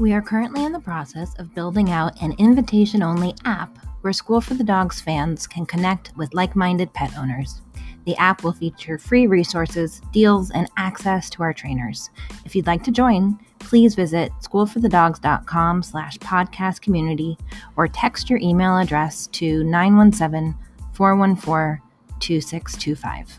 We are currently in the process of building out an invitation only app where School for the Dogs fans can connect with like minded pet owners. The app will feature free resources, deals, and access to our trainers. If you'd like to join, please visit schoolforthedogs.com slash podcast community or text your email address to 917 414 2625.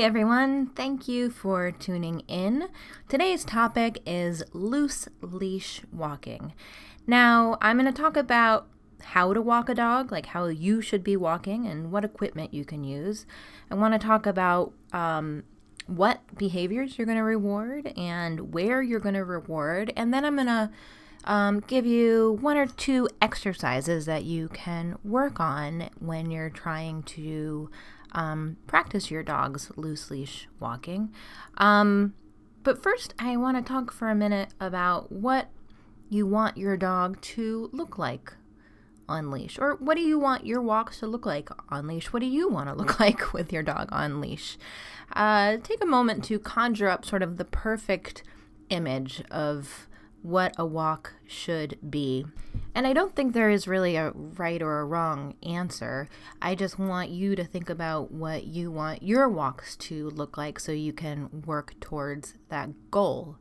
Hey everyone, thank you for tuning in. Today's topic is loose leash walking. Now, I'm going to talk about how to walk a dog, like how you should be walking and what equipment you can use. I want to talk about um, what behaviors you're going to reward and where you're going to reward. And then I'm going to um, give you one or two exercises that you can work on when you're trying to um, practice your dog's loose leash walking. Um, but first, I want to talk for a minute about what you want your dog to look like on leash, or what do you want your walks to look like on leash? What do you want to look like with your dog on leash? Uh, take a moment to conjure up sort of the perfect image of what a walk should be. And I don't think there is really a right or a wrong answer. I just want you to think about what you want your walks to look like so you can work towards that goal.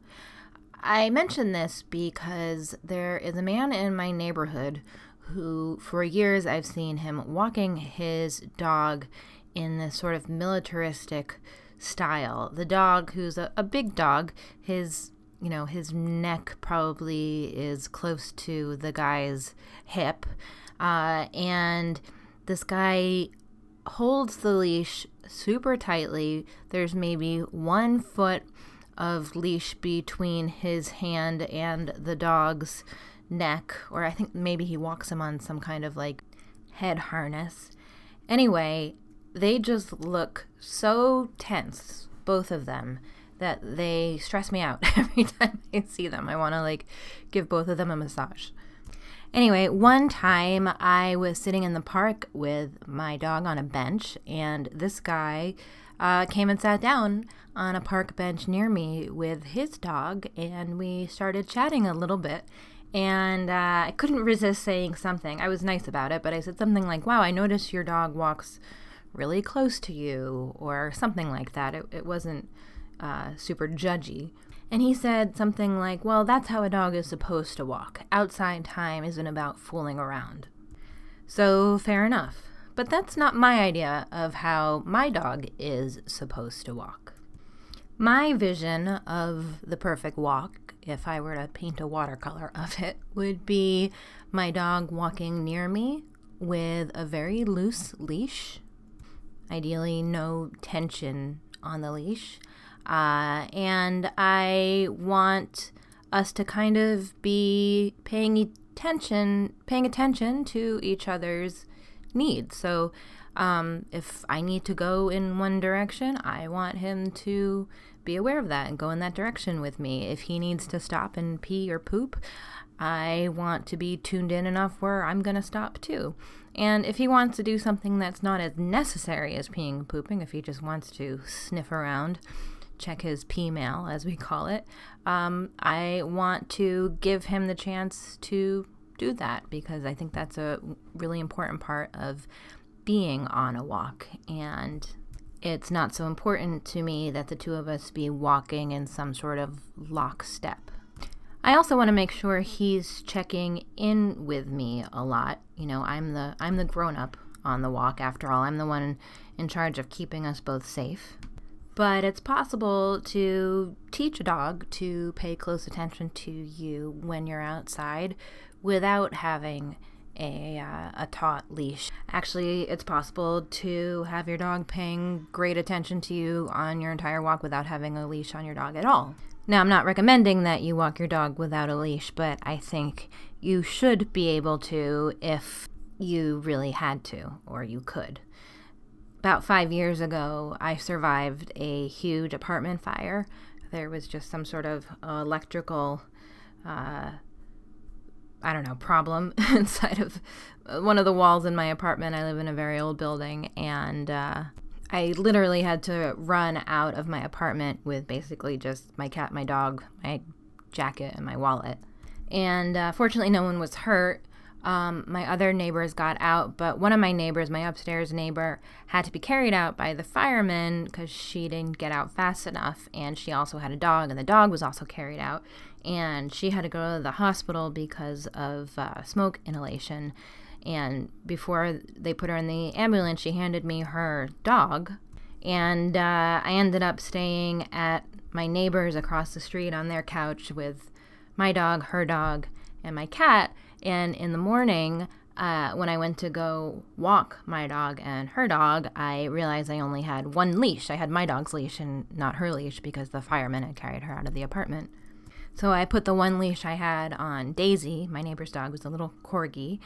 I mention this because there is a man in my neighborhood who, for years, I've seen him walking his dog in this sort of militaristic style. The dog, who's a, a big dog, his you know, his neck probably is close to the guy's hip. Uh, and this guy holds the leash super tightly. There's maybe one foot of leash between his hand and the dog's neck, or I think maybe he walks him on some kind of like head harness. Anyway, they just look so tense, both of them that they stress me out every time I see them. I want to like give both of them a massage. Anyway, one time I was sitting in the park with my dog on a bench, and this guy uh, came and sat down on a park bench near me with his dog, and we started chatting a little bit. And uh, I couldn't resist saying something. I was nice about it, but I said something like, Wow, I noticed your dog walks really close to you, or something like that. It, it wasn't uh, super judgy. And he said something like, Well, that's how a dog is supposed to walk. Outside time isn't about fooling around. So, fair enough. But that's not my idea of how my dog is supposed to walk. My vision of the perfect walk, if I were to paint a watercolor of it, would be my dog walking near me with a very loose leash, ideally, no tension on the leash uh, and I want us to kind of be paying attention, paying attention to each other's needs. So, um, if I need to go in one direction, I want him to be aware of that and go in that direction with me. If he needs to stop and pee or poop, I want to be tuned in enough where I'm going to stop too. And if he wants to do something that's not as necessary as peeing and pooping, if he just wants to sniff around, check his P mail, as we call it, um, I want to give him the chance to do that because I think that's a really important part of being on a walk. And it's not so important to me that the two of us be walking in some sort of lockstep. I also want to make sure he's checking in with me a lot. You know, I'm the I'm the grown up on the walk after all. I'm the one in charge of keeping us both safe. But it's possible to teach a dog to pay close attention to you when you're outside without having a, uh, a taut leash. Actually, it's possible to have your dog paying great attention to you on your entire walk without having a leash on your dog at all. Now, I'm not recommending that you walk your dog without a leash, but I think you should be able to if you really had to or you could. About five years ago, I survived a huge apartment fire. There was just some sort of electrical, uh, I don't know, problem inside of one of the walls in my apartment. I live in a very old building, and uh, I literally had to run out of my apartment with basically just my cat, my dog, my jacket, and my wallet. And uh, fortunately, no one was hurt. Um, my other neighbors got out, but one of my neighbors, my upstairs neighbor, had to be carried out by the firemen because she didn't get out fast enough. And she also had a dog, and the dog was also carried out. And she had to go to the hospital because of uh, smoke inhalation. And before they put her in the ambulance, she handed me her dog. And uh, I ended up staying at my neighbors across the street on their couch with my dog, her dog, and my cat. And in the morning, uh, when I went to go walk my dog and her dog, I realized I only had one leash. I had my dog's leash and not her leash because the firemen had carried her out of the apartment. So I put the one leash I had on Daisy, my neighbor's dog was a little corgi,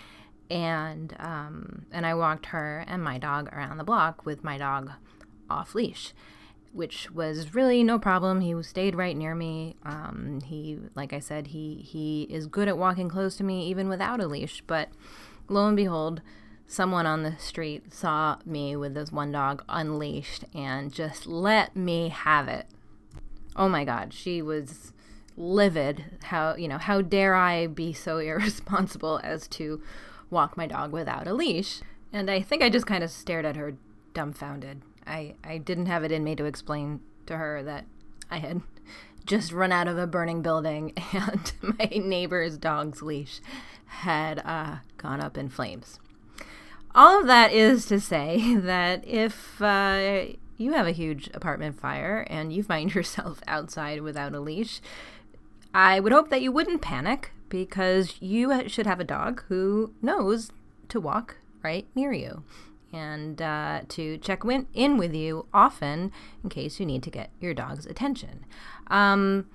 and um, and I walked her and my dog around the block with my dog off leash, which was really no problem. He stayed right near me. Um, he, like I said, he he is good at walking close to me even without a leash. But lo and behold, someone on the street saw me with this one dog unleashed and just let me have it. Oh my God, she was livid. How you know how dare I be so irresponsible as to walk my dog without a leash. And I think I just kind of stared at her dumbfounded. I, I didn't have it in me to explain to her that I had just run out of a burning building and my neighbor's dog's leash had uh, gone up in flames. All of that is to say that if uh, you have a huge apartment fire and you find yourself outside without a leash, I would hope that you wouldn't panic because you should have a dog who knows to walk right near you and uh, to check in with you often in case you need to get your dog's attention. Um,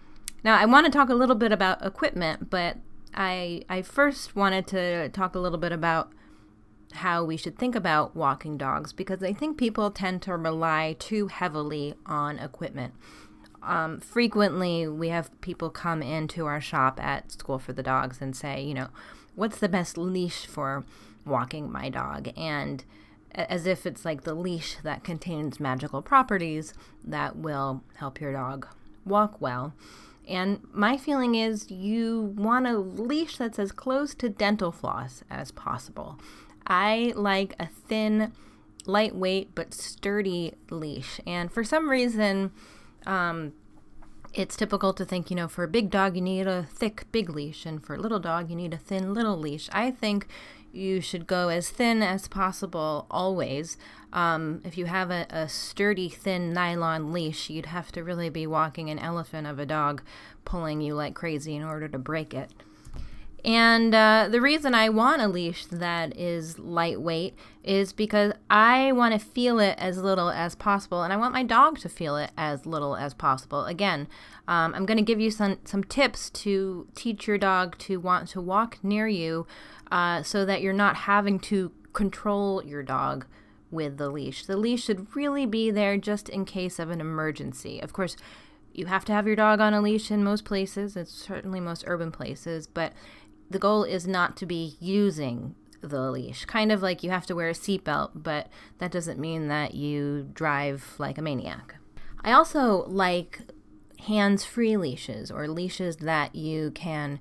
now, I want to talk a little bit about equipment, but I, I first wanted to talk a little bit about how we should think about walking dogs because I think people tend to rely too heavily on equipment um, frequently we have people come into our shop at School for the Dogs and say, you know, what's the best leash for walking my dog? And as if it's like the leash that contains magical properties that will help your dog walk well. And my feeling is you want a leash that's as close to dental floss as possible. I like a thin, lightweight, but sturdy leash. And for some reason, um, it's typical to think, you know, for a big dog, you need a thick, big leash, and for a little dog, you need a thin, little leash. I think you should go as thin as possible always. Um, if you have a, a, sturdy, thin nylon leash, you'd have to really be walking an elephant of a dog pulling you like crazy in order to break it. And uh, the reason I want a leash that is lightweight is because I want to feel it as little as possible, and I want my dog to feel it as little as possible. Again, um, I'm going to give you some, some tips to teach your dog to want to walk near you uh, so that you're not having to control your dog with the leash. The leash should really be there just in case of an emergency. Of course, you have to have your dog on a leash in most places, it's certainly most urban places, but the goal is not to be using the leash. Kind of like you have to wear a seatbelt, but that doesn't mean that you drive like a maniac. I also like hands free leashes or leashes that you can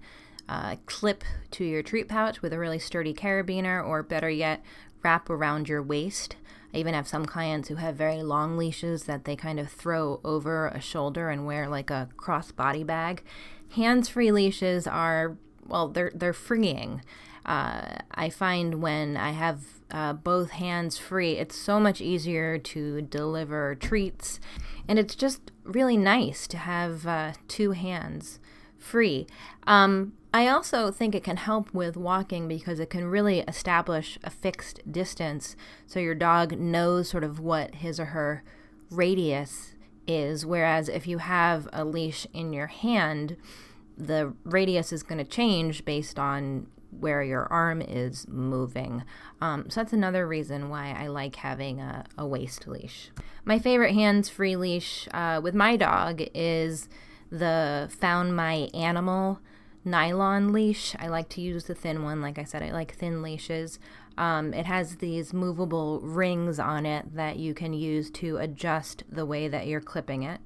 uh, clip to your treat pouch with a really sturdy carabiner, or better yet, wrap around your waist. I even have some clients who have very long leashes that they kind of throw over a shoulder and wear like a crossbody bag. Hands free leashes are well, they're they're freeing. Uh, I find when I have uh, both hands free, it's so much easier to deliver treats, and it's just really nice to have uh, two hands free. Um, I also think it can help with walking because it can really establish a fixed distance so your dog knows sort of what his or her radius is. Whereas if you have a leash in your hand, the radius is going to change based on where your arm is moving. Um, so that's another reason why I like having a, a waist leash. My favorite hands free leash uh, with my dog is the Found My Animal nylon leash. I like to use the thin one. Like I said, I like thin leashes. Um, it has these movable rings on it that you can use to adjust the way that you're clipping it.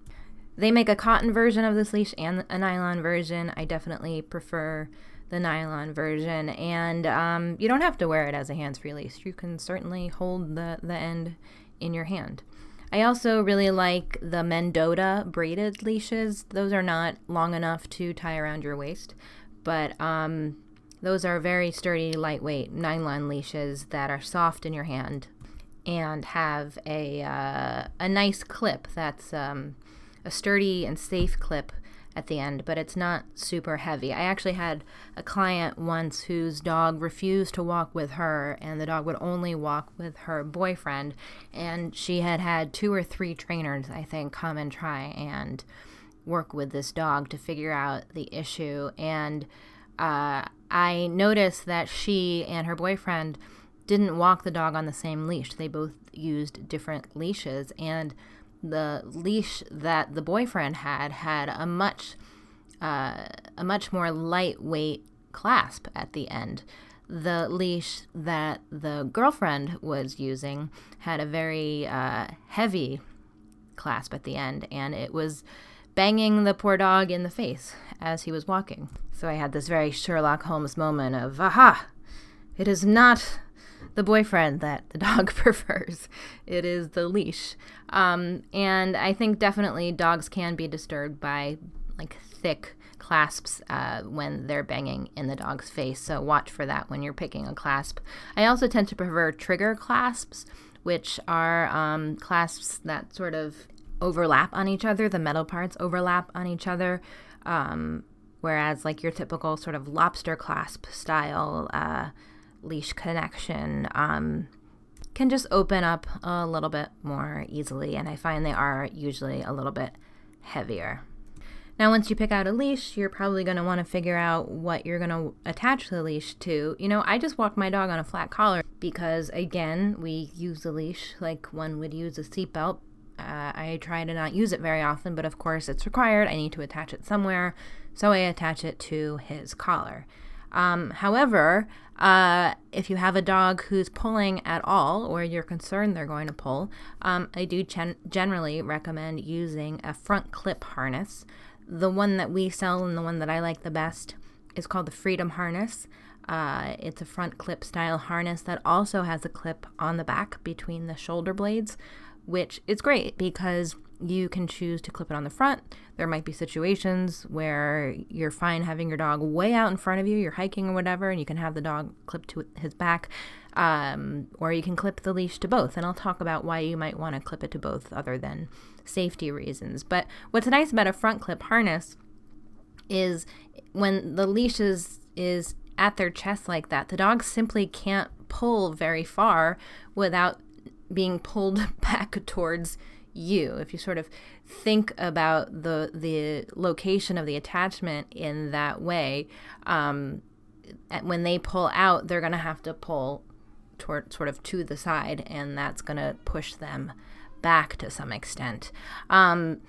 They make a cotton version of this leash and a nylon version. I definitely prefer the nylon version, and um, you don't have to wear it as a hands-free leash. You can certainly hold the, the end in your hand. I also really like the Mendota braided leashes. Those are not long enough to tie around your waist, but um, those are very sturdy, lightweight nylon leashes that are soft in your hand and have a uh, a nice clip that's um, a sturdy and safe clip at the end, but it's not super heavy. I actually had a client once whose dog refused to walk with her, and the dog would only walk with her boyfriend. And she had had two or three trainers, I think, come and try and work with this dog to figure out the issue. And uh, I noticed that she and her boyfriend didn't walk the dog on the same leash. They both used different leashes, and the leash that the boyfriend had had a much uh, a much more lightweight clasp at the end. The leash that the girlfriend was using had a very uh, heavy clasp at the end, and it was banging the poor dog in the face as he was walking. So I had this very Sherlock Holmes moment of, aha, it is not the boyfriend that the dog prefers. It is the leash. Um, and I think definitely dogs can be disturbed by like thick clasps uh, when they're banging in the dog's face. So watch for that when you're picking a clasp. I also tend to prefer trigger clasps, which are um, clasps that sort of overlap on each other. The metal parts overlap on each other. Um, whereas, like your typical sort of lobster clasp style, uh, leash connection um, can just open up a little bit more easily, and I find they are usually a little bit heavier. Now, once you pick out a leash, you're probably going to want to figure out what you're going to attach the leash to. You know, I just walk my dog on a flat collar because, again, we use the leash like one would use a seatbelt. Uh, I try to not use it very often, but of course it's required. I need to attach it somewhere, so I attach it to his collar. Um, however, uh, if you have a dog who's pulling at all, or you're concerned they're going to pull, um, I do gen- generally recommend using a front clip harness. The one that we sell and the one that I like the best is called the Freedom Harness. Uh, it's a front clip style harness that also has a clip on the back between the shoulder blades, which is great because you can choose to clip it on the front. There might be situations where you're fine having your dog way out in front of you, you're hiking or whatever, and you can have the dog clipped to his back, um, or you can clip the leash to both. And I'll talk about why you might want to clip it to both other than safety reasons. But what's nice about a front clip harness is when the leash is, is at their chest like that, the dog simply can't pull very far without being pulled back towards you. If you sort of think about the the location of the attachment in that way, um, when they pull out, they're going to have to pull toward sort of to the side, and that's going to push them back to some extent. Um,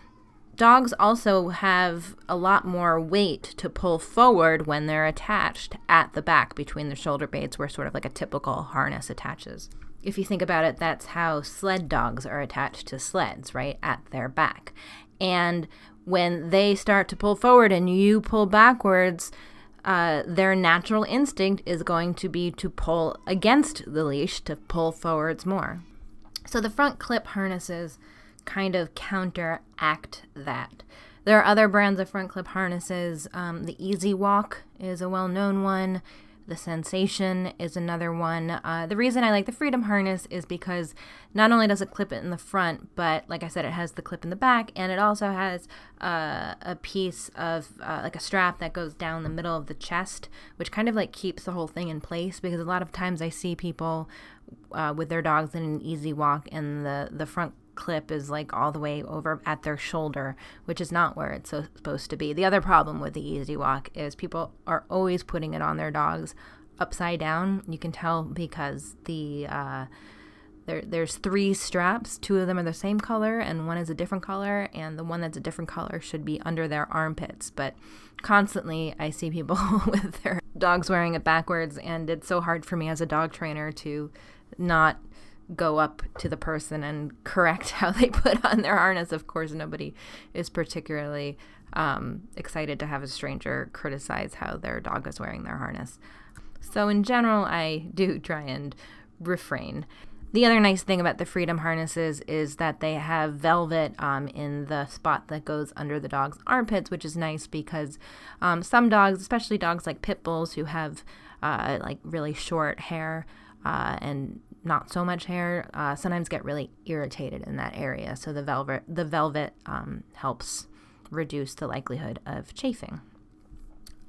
dogs also have a lot more weight to pull forward when they're attached at the back between the shoulder blades, where sort of like a typical harness attaches if you think about it, that's how sled dogs are attached to sleds, right? At their back. And when they start to pull forward and you pull backwards, uh, their natural instinct is going to be to pull against the leash to pull forwards more. So the front clip harnesses kind of counteract that. There are other brands of front clip harnesses. Um, the Easy Walk is a well known one. The Sense-ation is another one. Uh, the reason I like the Freedom harness is because not only does it clip it in the front, but like I said, it has the clip in the back, and it also has uh, a piece of uh, like a strap that goes down the middle of the chest, which kind of like keeps the whole thing in place. Because a lot of times I see people uh, with their dogs in an easy walk, and the the front clip is like all the way over at their shoulder, which is not where it's supposed to be. The other problem with the Easy Walk is people are always putting it on their dogs upside down. You can tell because the uh, there there's three straps. Two of them are the same color, and one is a different color. And the one that's a different color should be under their armpits. But constantly, I see people with their dogs wearing it backwards, and it's so hard for me as a dog trainer to not go up to the person and correct how they put on their harness. Of course, nobody is particularly um, excited to have a stranger criticize how their dog is wearing their harness. So, in general, I do try and refrain. The other nice thing about the Freedom harnesses is that they have velvet um, in the spot that goes under the dog's armpits, which is nice because um, some dogs, especially dogs like pit bulls who have uh, like really short hair uh, and not so much hair, uh, sometimes get really irritated in that area. So the velvet the velvet um, helps reduce the likelihood of chafing.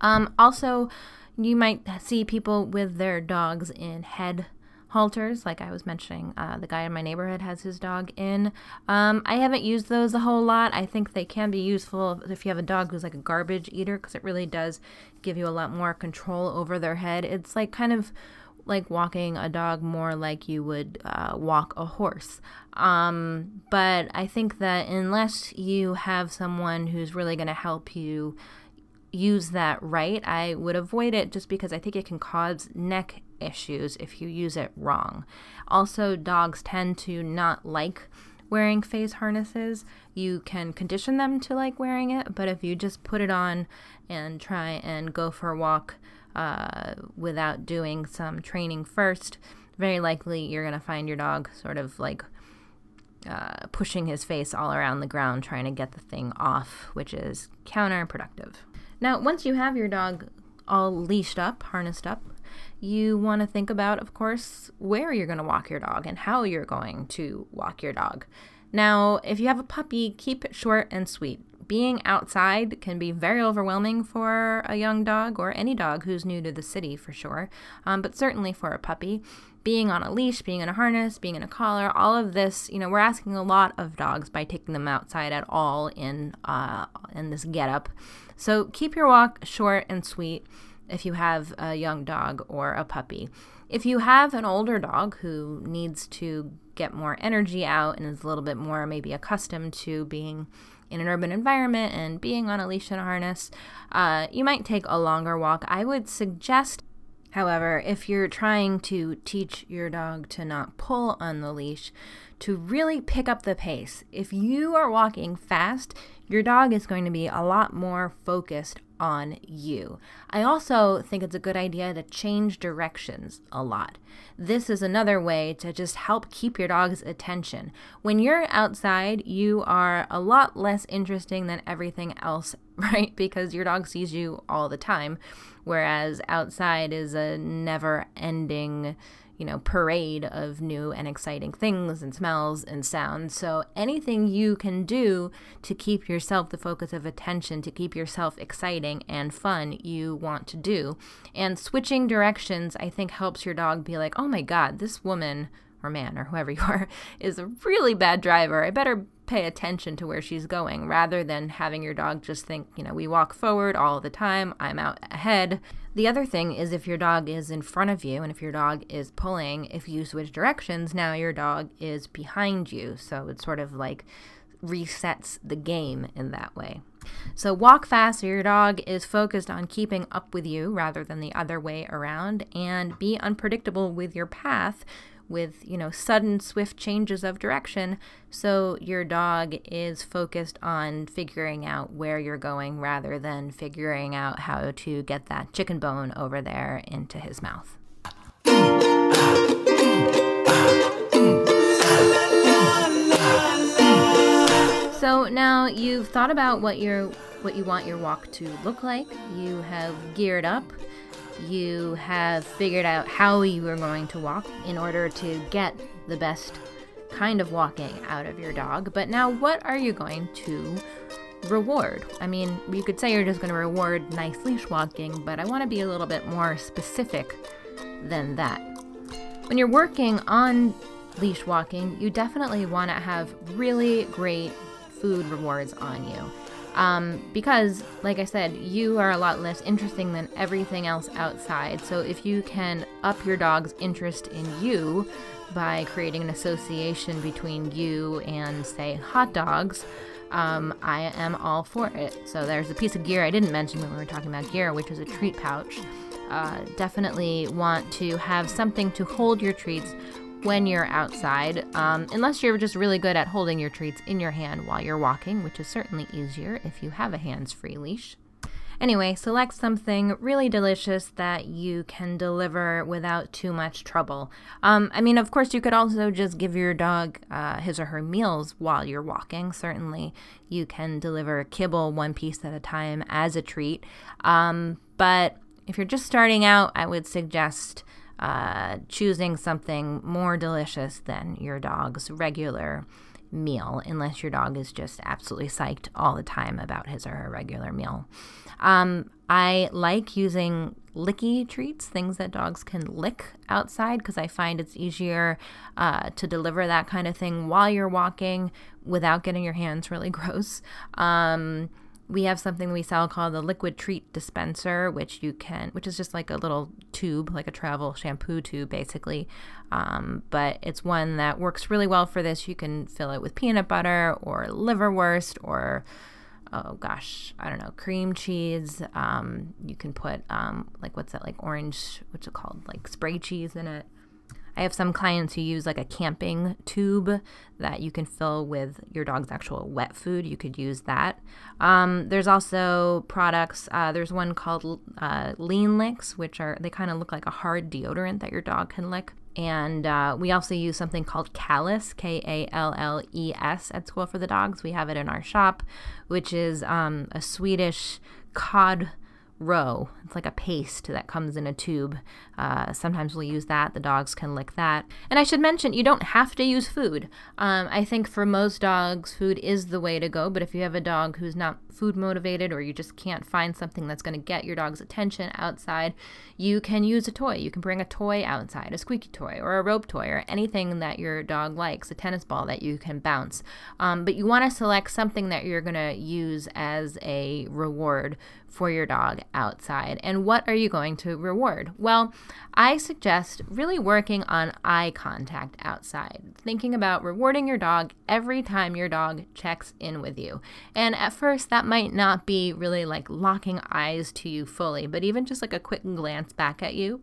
Um, also, you might see people with their dogs in head halters, like I was mentioning. Uh, the guy in my neighborhood has his dog in. Um, I haven't used those a whole lot. I think they can be useful if you have a dog who's like a garbage eater, because it really does give you a lot more control over their head. It's like kind of like walking a dog more like you would uh, walk a horse. Um, but I think that unless you have someone who's really going to help you use that right, I would avoid it just because I think it can cause neck issues if you use it wrong. Also, dogs tend to not like wearing face harnesses. You can condition them to like wearing it, but if you just put it on and try and go for a walk, uh, without doing some training first, very likely you're going to find your dog sort of like uh, pushing his face all around the ground trying to get the thing off, which is counterproductive. Now, once you have your dog all leashed up, harnessed up, you want to think about, of course, where you're going to walk your dog and how you're going to walk your dog. Now, if you have a puppy, keep it short and sweet being outside can be very overwhelming for a young dog or any dog who's new to the city for sure, um, but certainly for a puppy. Being on a leash, being in a harness, being in a collar, all of this, you know, we're asking a lot of dogs by taking them outside at all in uh, in this getup. So keep your walk short and sweet if you have a young dog or a puppy. If you have an older dog who needs to get more energy out and is a little bit more maybe accustomed to being in an urban environment and being on a leash and a harness, uh, you might take a longer walk. I would suggest, however, if you're trying to teach your dog to not pull on the leash, to really pick up the pace. If you are walking fast, your dog is going to be a lot more focused on you. I also think it's a good idea to change directions a lot. This is another way to just help keep your dog's attention. When you're outside, you are a lot less interesting than everything else, right? Because your dog sees you all the time, whereas outside is a never ending you know, parade of new and exciting things and smells and sounds. So anything you can do to keep yourself the focus of attention, to keep yourself exciting and fun, you want to do. And switching directions, I think, helps your dog be like, oh my God, this woman or man or whoever you are is a really bad driver. I better pay attention to where she's going rather than having your dog just think, you know, we walk forward all the time, I'm out ahead. The other thing is if your dog is in front of you and if your dog is pulling, if you switch directions, now your dog is behind you. So it sort of like resets the game in that way. So walk fast so your dog is focused on keeping up with you rather than the other way around and be unpredictable with your path with, you know, sudden swift changes of direction. So your dog is focused on figuring out where you're going rather than figuring out how to get that chicken bone over there into his mouth. So now you've thought about what your what you want your walk to look like. You have geared up you have figured out how you are going to walk in order to get the best kind of walking out of your dog. But now, what are you going to reward? I mean, you could say you're just going to reward nice leash walking, but I want to be a little bit more specific than that. When you're working on leash walking, you definitely want to have really great food rewards on you. Um, because, like I said, you are a lot less interesting than everything else outside. So, if you can up your dog's interest in you by creating an association between you and, say, hot dogs, um, I am all for it. So, there's a piece of gear I didn't mention when we were talking about gear, which is a treat pouch. Uh, definitely want to have something to hold your treats when you're outside, um, unless you're just really good at holding your treats in your hand while you're walking, which is certainly easier if you have a hands free leash. Anyway, select something really delicious that you can deliver without too much trouble. Um, I mean, of course, you could also just give your dog uh, his or her meals while you're walking. Certainly, you can deliver kibble one piece at a time as a treat. Um, but if you're just starting out, I would suggest uh, choosing something more delicious than your dog's regular meal, unless your dog is just absolutely psyched all the time about his or her regular meal. Um, I like using licky treats, things that dogs can lick outside, because I find it's easier uh, to deliver that kind of thing while you're walking without getting your hands really gross. Um, we have something we sell called the liquid treat dispenser which you can which is just like a little tube like a travel shampoo tube basically. Um, but it's one that works really well for this. You can fill it with peanut butter or liverwurst or oh gosh i don't know cream cheese. Um, you can put um, like what's that like orange what's it called? Like spray cheese in it I have some clients who use like a camping tube that you can fill with your dog's actual wet food. You could use that. Um, there's also products. Uh, there's one called uh, Lean Licks, which are they kind of look like a hard deodorant that your dog can lick. And uh, we also use something called Kalles, K A L L E S, at School for the Dogs. We have it in our shop, which is um, a Swedish cod roe. It's like a paste that comes in a tube. Uh, sometimes we'll use that. The dogs can lick that. And I should mention, you don't have to use food. Um, I think for most dogs, food is the way to go. But if you have a dog who's not food motivated or you just can't find something that's going to get your dog's attention outside, you can use a toy. You can bring a toy outside, a squeaky toy or a rope toy or anything that your dog likes, a tennis ball that you can bounce. Um, but you want to select something that you're going to use as a reward for your dog outside. And what are you going to reward? Well, I suggest really working on eye contact outside, thinking about rewarding your dog every time your dog checks in with you. And at first, that might not be really like locking eyes to you fully, but even just like a quick glance back at you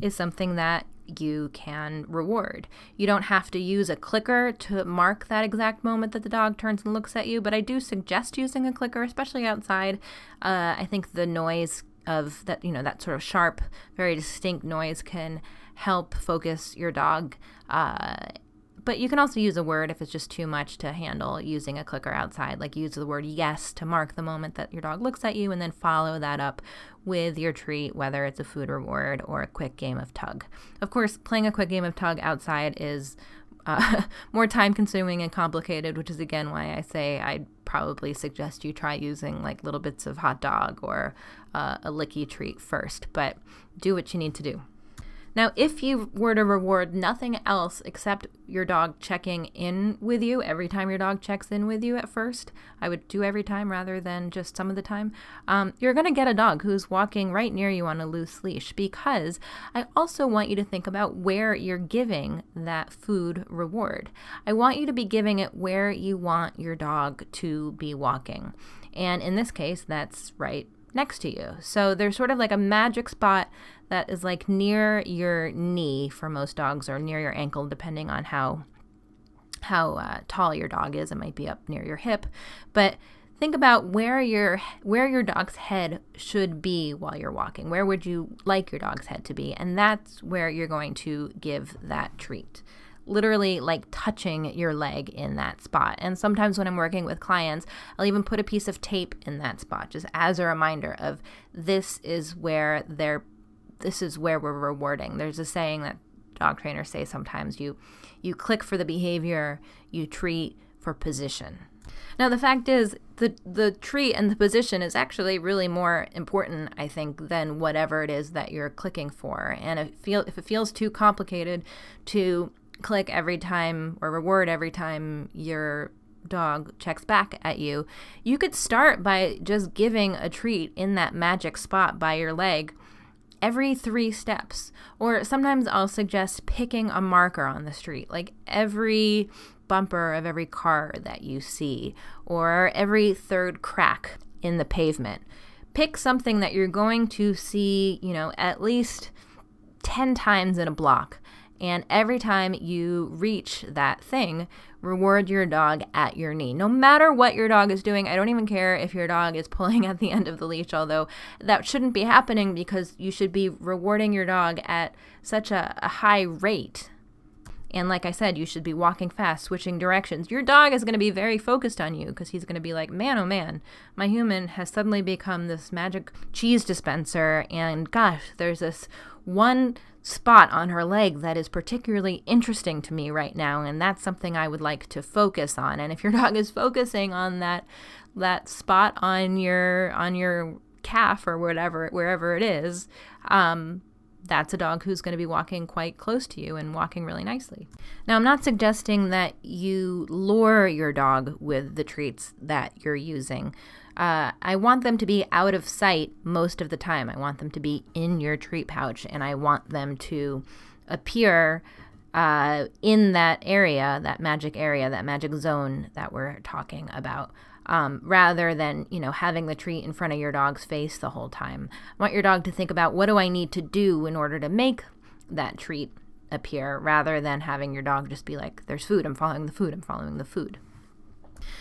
is something that you can reward. You don't have to use a clicker to mark that exact moment that the dog turns and looks at you, but I do suggest using a clicker, especially outside. Uh, I think the noise of that, you know, that sort of sharp, very distinct noise can help focus your dog uh, but you can also use a word if it's just too much to handle using a clicker outside. Like use the word yes to mark the moment that your dog looks at you and then follow that up with your treat, whether it's a food reward or a quick game of tug. Of course, playing a quick game of tug outside is uh, more time consuming and complicated, which is again why I say I'd probably suggest you try using like little bits of hot dog or uh, a licky treat first. But do what you need to do. Now, if you were to reward nothing else except your dog checking in with you every time your dog checks in with you at first, I would do every time rather than just some of the time, um, you're going to get a dog who's walking right near you on a loose leash because I also want you to think about where you're giving that food reward. I want you to be giving it where you want your dog to be walking. And in this case, that's right next to you. So there's sort of like a magic spot that is like near your knee for most dogs or near your ankle depending on how how uh, tall your dog is. It might be up near your hip, but think about where your where your dog's head should be while you're walking. Where would you like your dog's head to be? And that's where you're going to give that treat literally like touching your leg in that spot. And sometimes when I'm working with clients, I'll even put a piece of tape in that spot just as a reminder of this is where they're this is where we're rewarding. There's a saying that dog trainers say sometimes you you click for the behavior, you treat for position. Now the fact is the the treat and the position is actually really more important, I think, than whatever it is that you're clicking for. And if feel if it feels too complicated to click every time or reward every time your dog checks back at you, you could start by just giving a treat in that magic spot by your leg every three steps. Or sometimes I'll suggest picking a marker on the street, like every bumper of every car that you see, or every third crack in the pavement. Pick something that you're going to see, you know, at least 10 times in a block. And every time you reach that thing, reward your dog at your knee. No matter what your dog is doing, I don't even care if your dog is pulling at the end of the leash, although that shouldn't be happening because you should be rewarding your dog at such a, a high rate. And like I said, you should be walking fast, switching directions. Your dog is going to be very focused on you because he's going to be like, man, oh man, my human has suddenly become this magic cheese dispenser. And gosh, there's this one spot on her leg that is particularly interesting to me right now and that's something I would like to focus on and if your dog is focusing on that that spot on your on your calf or whatever wherever it is um, that's a dog who's going to be walking quite close to you and walking really nicely. Now, I'm not suggesting that you lure your dog with the treats that you're using. Uh, I want them to be out of sight most of the time. I want them to be in your treat pouch, and I want them to appear uh, in that area, that magic area, that magic zone that we're talking about. Um, rather than you know having the treat in front of your dog's face the whole time. I want your dog to think about what do I need to do in order to make that treat appear, rather than having your dog just be like, "There's food. I'm following the food. I'm following the food."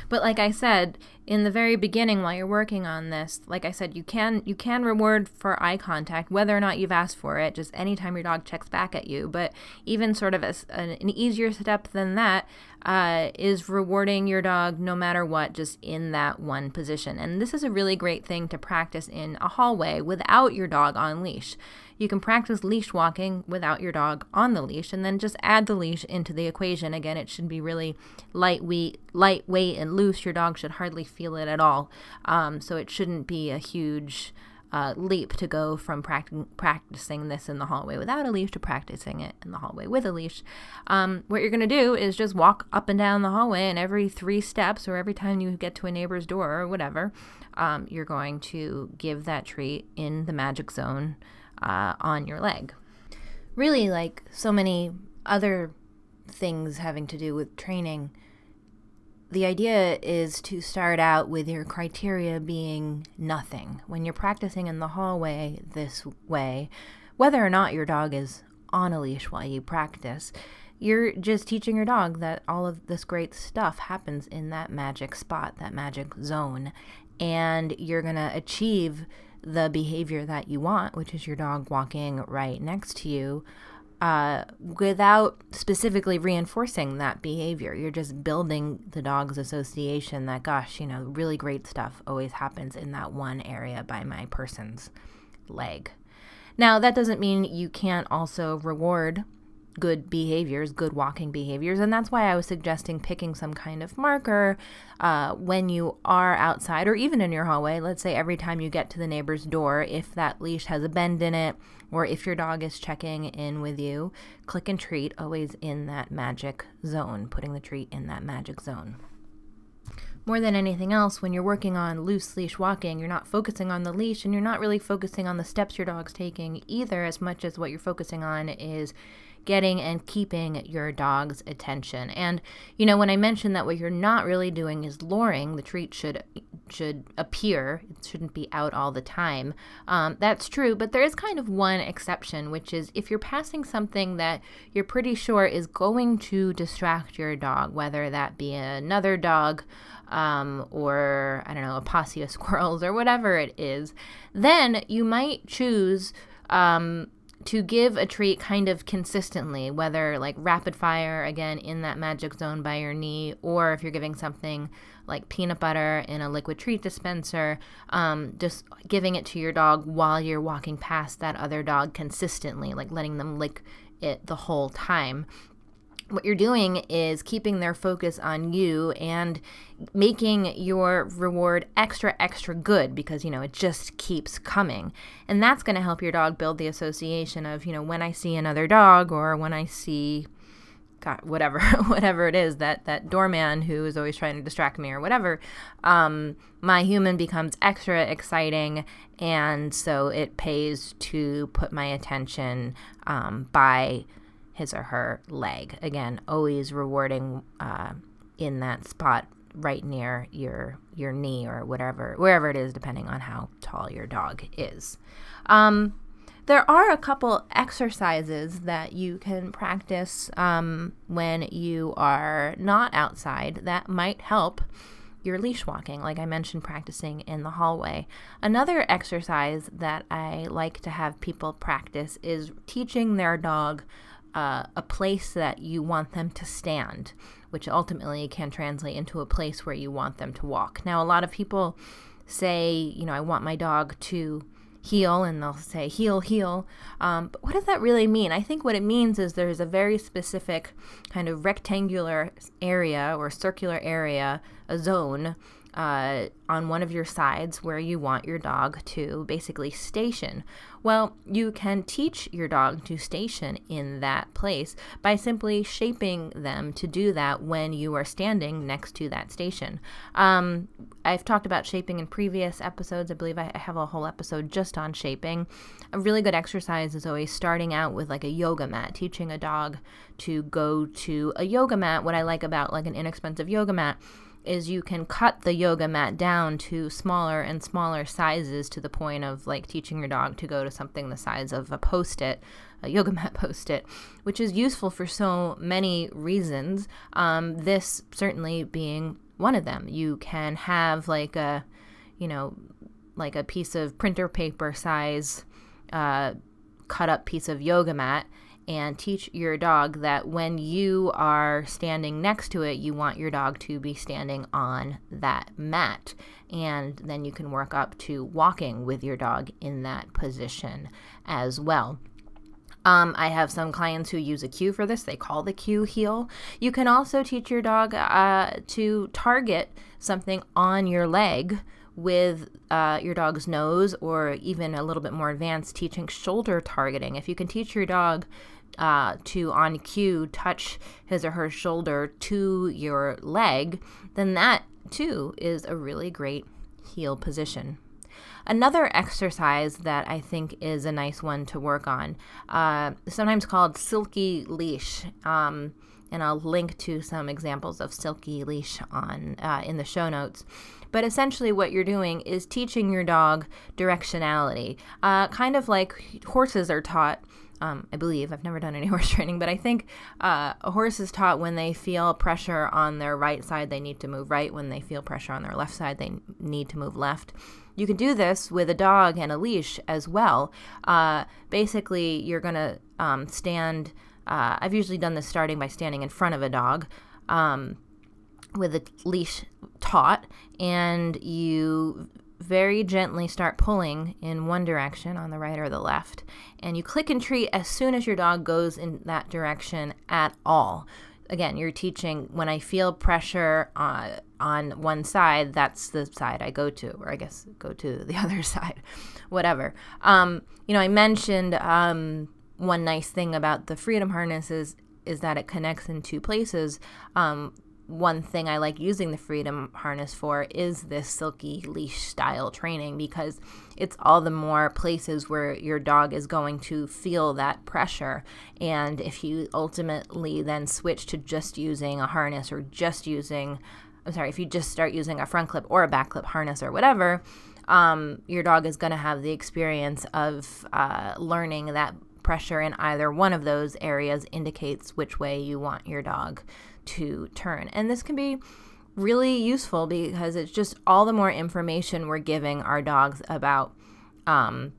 But like I said in the very beginning while you're working on this, like I said, you can you can reward for eye contact whether or not you've asked for it, just anytime your dog checks back at you. But even sort of a, an, easier step than that uh, is rewarding your dog no matter what, just in that one position. And this is a really great thing to practice in a hallway without your dog on leash. You can practice leash walking without your dog on the leash and then just add the leash into the equation. Again, it should be really lightweight, lightweight and loose. Your dog should hardly feel it at all. Um, so it shouldn't be a huge uh, leap to go from practicing practicing this in the hallway without a leash to practicing it in the hallway with a leash. Um, what you're going to do is just walk up and down the hallway, and every three steps or every time you get to a neighbor's door or whatever, um, you're going to give that treat in the magic zone uh, on your leg. Really, like so many other things having to do with training, the idea is to start out with your criteria being nothing. When you're practicing in the hallway this way, whether or not your dog is on a leash while you practice, you're just teaching your dog that all of this great stuff happens in that magic spot, that magic zone, and you're going to achieve the behavior that you want, which is your dog walking right next to you, uh, without specifically reinforcing that behavior. You're just building the dog's association that, gosh, you know, really great stuff always happens in that one area by my person's leg. Now, that doesn't mean you can't also reward good behaviors, good walking behaviors. And that's why I was suggesting picking some kind of marker uh, when you are outside or even in your hallway. Let's say every time you get to the neighbor's door, if that leash has a bend in it, or if your dog is checking in with you, click and treat always in that magic zone, putting the treat in that magic zone. More than anything else, when you're working on loose leash walking, you're not focusing on the leash and you're not really focusing on the steps your dog's taking either, as much as what you're focusing on is getting and keeping your dog's attention. And you know, when I mentioned that what you're not really doing is luring, the treat should should appear. It shouldn't be out all the time. Um, that's true, but there is kind of one exception, which is if you're passing something that you're pretty sure is going to distract your dog, whether that be another dog. Um, or I don't know, a posse of squirrels or whatever it is, then you might choose um, to give a treat kind of consistently, whether like rapid fire, again, in that magic zone by your knee, or if you're giving something like peanut butter in a liquid treat dispenser, um, just giving it to your dog while you're walking past that other dog consistently, like letting them lick it the whole time what you're doing is keeping their focus on you and making your reward extra extra good because you know it just keeps coming. And that's going to help your dog build the association of you know when i see another dog or when i see God, whatever whatever it is that that doorman who is always trying to distract me or whatever um, my human becomes extra exciting. And so it pays to put my attention um, by his or her leg. Again, always rewarding uh, in that spot right near your your knee or whatever wherever it is, depending on how tall your dog is. Um, there are a couple exercises that you can practice um, when you are not outside that might help your leash walking, like I mentioned, practicing in the hallway. Another exercise that I like to have people practice is teaching their dog uh, a place that you want them to stand, which ultimately can translate into a place where you want them to walk. Now, a lot of people say, you know, I want my dog to heel, and they'll say heel, heel. Um, but what does that really mean? I think what it means is there's a very specific kind of rectangular area or circular area, a zone uh, on one of your sides where you want your dog to basically station. Well, you can teach your dog to station in that place by simply shaping them to do that when you are standing next to that station. Um, I've talked about shaping in previous episodes. I believe I have a whole episode just on shaping. A really good exercise is always starting out with like a yoga mat, teaching a dog to go to a yoga mat. What I like about like an inexpensive yoga mat is you can cut the yoga mat down to smaller and smaller sizes to the point of like teaching your dog to go to something the size of a post it, a yoga mat post it, which is useful for so many reasons. Um, this certainly being one of them. You can have like a, you know, like a piece of printer paper size uh, cut up piece of yoga mat and teach your dog that when you are standing next to it, you want your dog to be standing on that mat. And then you can work up to walking with your dog in that position as well. Um, I have some clients who use a cue for this. They call the cue heel. You can also teach your dog uh, to target something on your leg with uh, your dog's nose, or even a little bit more advanced, teaching shoulder targeting. If you can teach your dog uh, to on cue touch his or her shoulder to your leg, then that too is a really great heel position. Another exercise that I think is a nice one to work on, uh, sometimes called silky leash. Um, and I'll link to some examples of silky leash on uh, in the show notes. But essentially, what you're doing is teaching your dog directionality, uh, kind of like horses are taught um, I believe. I've never done any horse training, but I think uh, a horse is taught when they feel pressure on their right side, they need to move right. When they feel pressure on their left side, they need to move left. You can do this with a dog and a leash as well. Uh, basically, you're going to um, stand. Uh, I've usually done this starting by standing in front of a dog. Um, with a leash taut, and you very gently start pulling in one direction on the right or the left. And you click and treat as soon as your dog goes in that direction at all. Again, you're teaching when I feel pressure on, uh, on one side, that's the side I go to, or I guess go to the other side, whatever. Um, you know, I mentioned um, one nice thing about the Freedom Harness is, is that it connects in two places. Um, one thing I like using the Freedom Harness for is this silky leash style training because it's all the more places where your dog is going to feel that pressure. And if you ultimately then switch to just using a harness or just using, I'm sorry, if you just start using a front clip or a back clip harness or whatever, um, your dog is going to have the experience of uh, learning that pressure in either one of those areas indicates which way you want your dog to turn. And this can be really useful because it's just all the more information we're giving our dogs about um,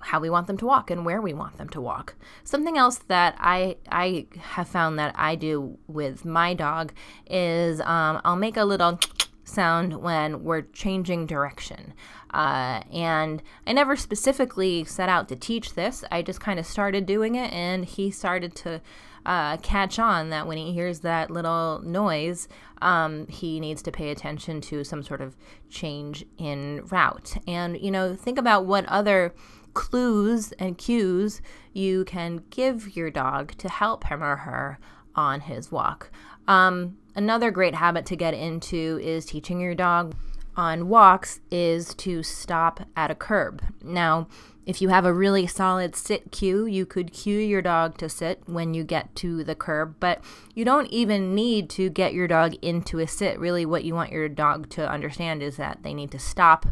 how we want them to walk and where we want them to walk. Something else that I I have found that I do with my dog is um, I'll make a little sound when we're changing direction. Uh, and I never specifically set out to teach this. I just kind of started doing it, and he started to uh, catch on that when he hears that little noise, um, he needs to pay attention to some sort of change in route. And, you know, think about what other clues and cues you can give your dog to help him or her on his walk. Um, another great habit to get into is teaching your dog on walks is to stop at a curb. Now, if you have a really solid sit cue, you could cue your dog to sit when you get to the curb, but you don't even need to get your dog into a sit. Really, what you want your dog to understand is that they need to stop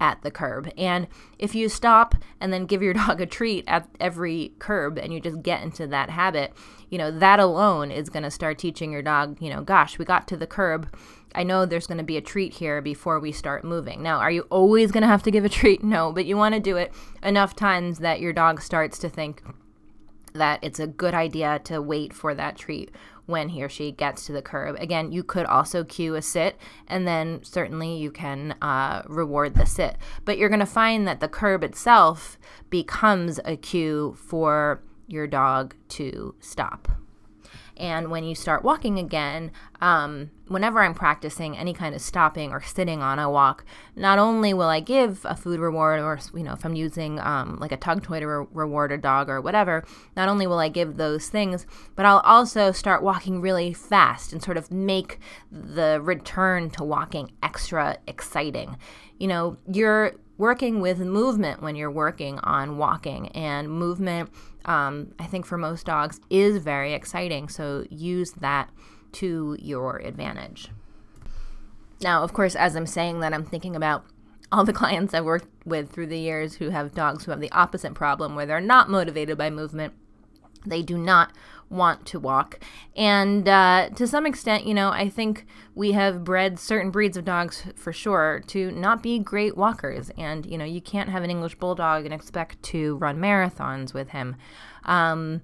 at the curb. And if you stop and then give your dog a treat at every curb and you just get into that habit, you know, that alone is going to start teaching your dog, you know, gosh, we got to the curb. I know there's going to be a treat here before we start moving. Now, are you always going to have to give a treat? No, but you want to do it enough times that your dog starts to think that it's a good idea to wait for that treat when he or she gets to the curb. Again, you could also cue a sit, and then certainly you can uh, reward the sit. But you're going to find that the curb itself becomes a cue for your dog to stop. And when you start walking again, um, whenever I'm practicing any kind of stopping or sitting on a walk, not only will I give a food reward, or you know, if I'm using um, like a tug toy to re- reward a dog or whatever, not only will I give those things, but I'll also start walking really fast and sort of make the return to walking extra exciting. You know, you're working with movement when you're working on walking, and movement, um, I think for most dogs, is very exciting. So use that to your advantage. Now, of course, as I'm saying that, I'm thinking about all the clients I've worked with through the years who have dogs who have the opposite problem, where they're not motivated by movement. They do not want to walk. And uh, to some extent, you know, I think we have bred certain breeds of dogs for sure to not be great walkers. And, you know, you can't have an English bulldog and expect to run marathons with him. Um,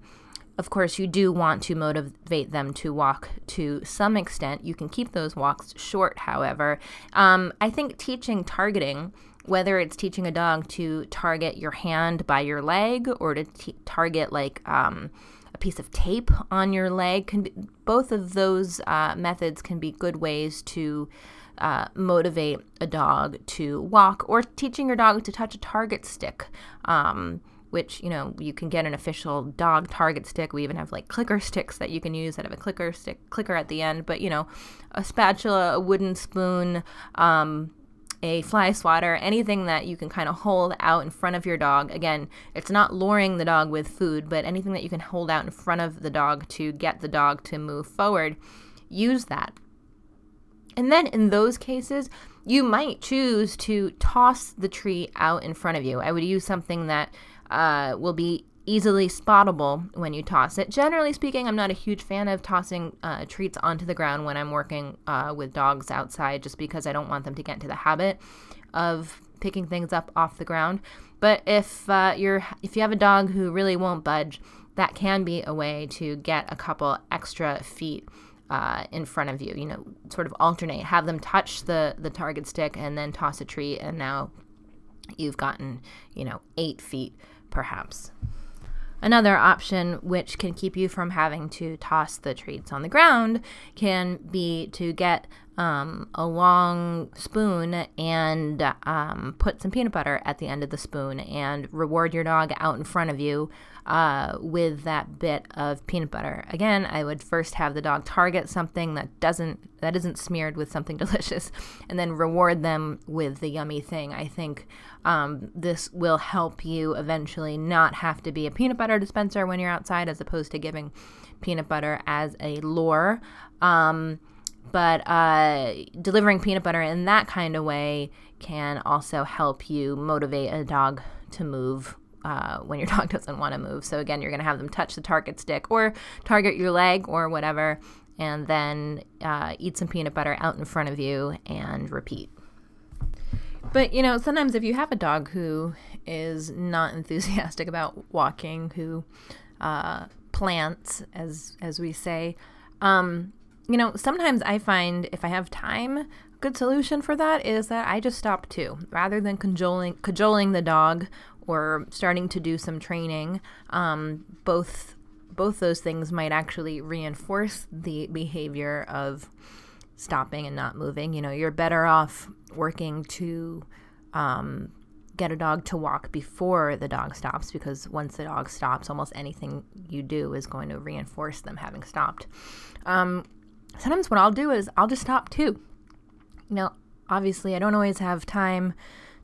of course, you do want to motivate them to walk to some extent. You can keep those walks short, however. Um, I think teaching targeting, whether it's teaching a dog to target your hand by your leg or to t- target like um, a piece of tape on your leg, can be, both of those uh, methods can be good ways to uh, motivate a dog to walk, or teaching your dog to touch a target stick. Um, which you know you can get an official dog target stick. We even have like clicker sticks that you can use that have a clicker stick clicker at the end. But you know, a spatula, a wooden spoon, um, a fly swatter, anything that you can kind of hold out in front of your dog. Again, it's not luring the dog with food, but anything that you can hold out in front of the dog to get the dog to move forward, use that. And then in those cases, you might choose to toss the tree out in front of you. I would use something that uh, will be easily spottable when you toss it. Generally speaking, I'm not a huge fan of tossing uh, treats onto the ground when I'm working uh, with dogs outside just because I don't want them to get into the habit of picking things up off the ground. But if uh, you're if you have a dog who really won't budge, that can be a way to get a couple extra feet uh, in front of you. You know, sort of alternate, have them touch the the target stick and then toss a treat, and now you've gotten you know eight feet perhaps. Another option, which can keep you from having to toss the treats on the ground, can be to get um, a long spoon and um, put some peanut butter at the end of the spoon and reward your dog out in front of you uh, with that bit of peanut butter. Again, I would first have the dog target something that doesn't that isn't smeared with something delicious, and then reward them with the yummy thing. I think um, this will help you eventually not have to be a peanut butter dispenser when you're outside, as opposed to giving peanut butter as a lure. Um, but uh, delivering peanut butter in that kind of way can also help you motivate a dog to move uh, when your dog doesn't want to move. So again, you're going to have them touch the target stick or target your leg or whatever, and then uh, eat some peanut butter out in front of you and repeat. But you know, sometimes if you have a dog who is not enthusiastic about walking, who uh, plants, as as we say, um, you know, sometimes I find if I have time, a good solution for that is that I just stop too, rather than cajoling cajoling the dog or starting to do some training. Um, both both those things might actually reinforce the behavior of stopping and not moving. You know, you're better off working to um, get a dog to walk before the dog stops because once the dog stops, almost anything you do is going to reinforce them having stopped. Um, sometimes what I'll do is I'll just stop too. You know, obviously, I don't always have time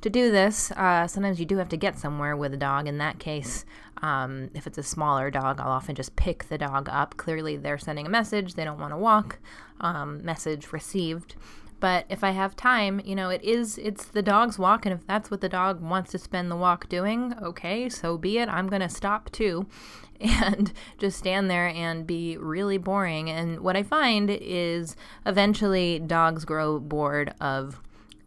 to do this. Uh, sometimes you do have to get somewhere with a dog. In that case, um, if it's a smaller dog, I'll often just pick the dog up. Clearly, they're sending a message, they don't want to walk. Um, message received. But if I have time, you know, it is it's the dog's walk, and if that's what the dog wants to spend the walk doing, okay, so be it. I'm gonna stop too, and just stand there and be really boring. And what I find is eventually dogs grow bored of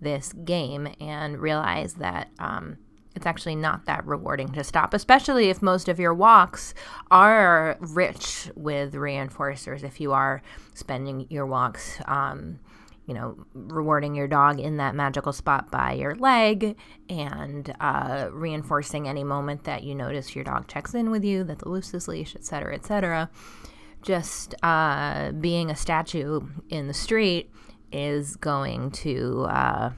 this game and realize that um, it's actually not that rewarding to stop, especially if most of your walks are rich with reinforcers. If you are spending your walks, um, you know, rewarding your dog in that magical spot by your leg and uh, reinforcing any moment that you notice your dog checks in with you, that the loose is leash, etc., etc. Just uh, being a statue in the street is going to uh,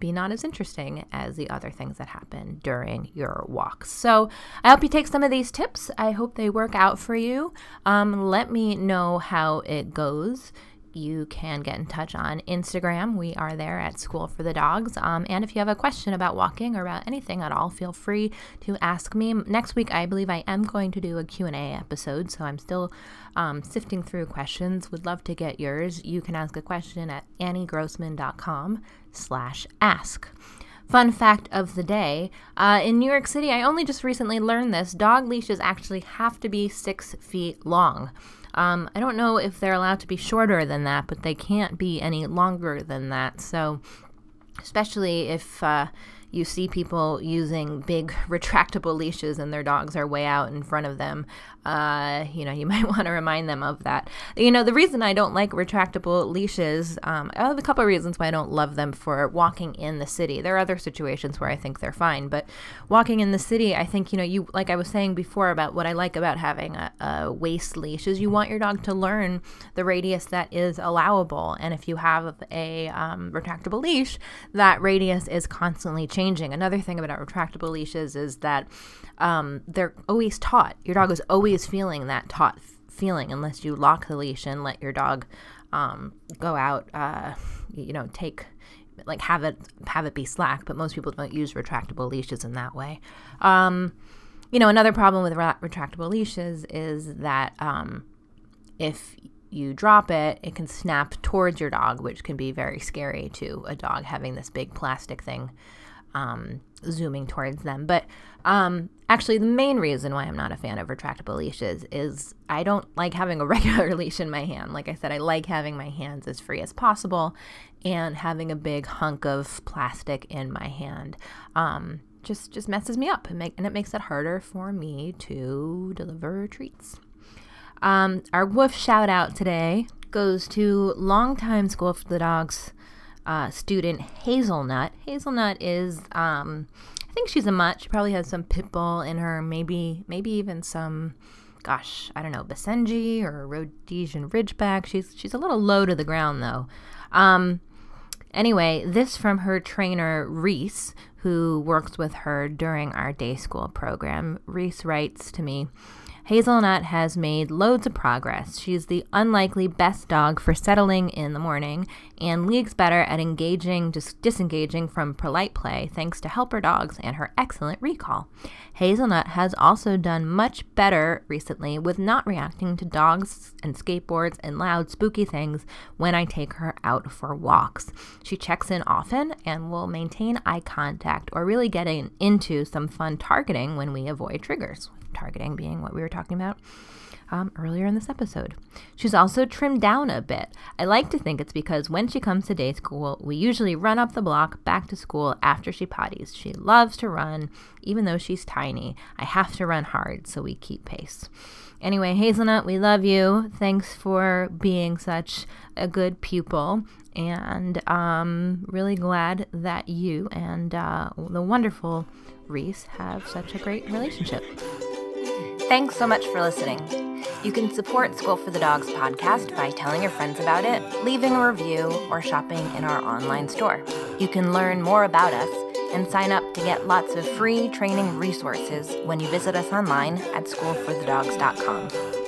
be not as interesting as the other things that happen during your walks. So I hope you take some of these tips. I hope they work out for you. Um, let me know how it goes you can get in touch on Instagram. We are there at School for the Dogs. Um, and if you have a question about walking or about anything at all, feel free to ask me. Next week, I believe I am going to do a Q&A episode, so I'm still um, sifting through questions. Would love to get yours. You can ask a question at anniegrossman.com slash ask. Fun fact of the day uh, in New York City, I only just recently learned this dog leashes actually have to be six feet long. Um, I don't know if they're allowed to be shorter than that, but they can't be any longer than that. So, especially if uh, you see people using big retractable leashes and their dogs are way out in front of them, uh, you know, you might want to remind them of that. You know, the reason I don't like retractable leashes, um, I have a couple of reasons why I don't love them for walking in the city. There are other situations where I think they're fine, but walking in the city, I think, you know, you, like I was saying before about what I like about having a, a waist leash is you want your dog to learn the radius that is allowable. And if you have a um, retractable leash, that radius is constantly changing. Another thing about retractable leashes is that um, they're always taut. Your dog is always feeling that taut feeling unless you lock the leash and let your dog um, go out, uh, you know, take like have it have it be slack. But most people don't use retractable leashes in that way. Um, you know, another problem with ra- retractable leashes is that um, if you drop it, it can snap towards your dog, which can be very scary to a dog having this big plastic thing um, zooming towards them. But um, actually, the main reason why I'm not a fan of retractable leashes is I don't like having a regular leash in my hand. Like I said, I like having my hands as free as possible, and having a big hunk of plastic in my hand um, just just messes me up, and, make, and it makes it harder for me to deliver treats. Um, our woof shout out today goes to longtime School for the Dogs uh, student Hazelnut. Hazelnut is, um, I think she's a mutt. She probably has some pit bull in her, maybe, maybe even some, gosh, I don't know, Basenji or Rhodesian Ridgeback. She's she's a little low to the ground though. Um, anyway, this from her trainer Reese, who works with her during our day school program. Reese writes to me. Hazelnut has made loads of progress. She's the unlikely best dog for settling in the morning and leagues better at engaging, just disengaging from polite play thanks to helper dogs and her excellent recall. Hazelnut has also done much better recently with not reacting to dogs and skateboards and loud, spooky things when I take her out for walks. She checks in often and will maintain eye contact or really getting into some fun targeting when we avoid triggers targeting being what we were talking about. um, earlier in this episode. She's also trimmed down a bit. I like to think it's because when she comes to day school, we usually run up the block back to school after she potties. She loves to run, even though she's tiny. I have to run hard, so we keep pace. Anyway, Hazelnut, we love you. Thanks for being such a good pupil. And um, really glad that you and uh, the wonderful Reese have such a great relationship. Thanks so much for listening. You can support School for the Dogs podcast by telling your friends about it, leaving a review, or shopping in our online store. You can learn more about us and sign up to get lots of free training resources when you visit us online at schoolforthedogs.com.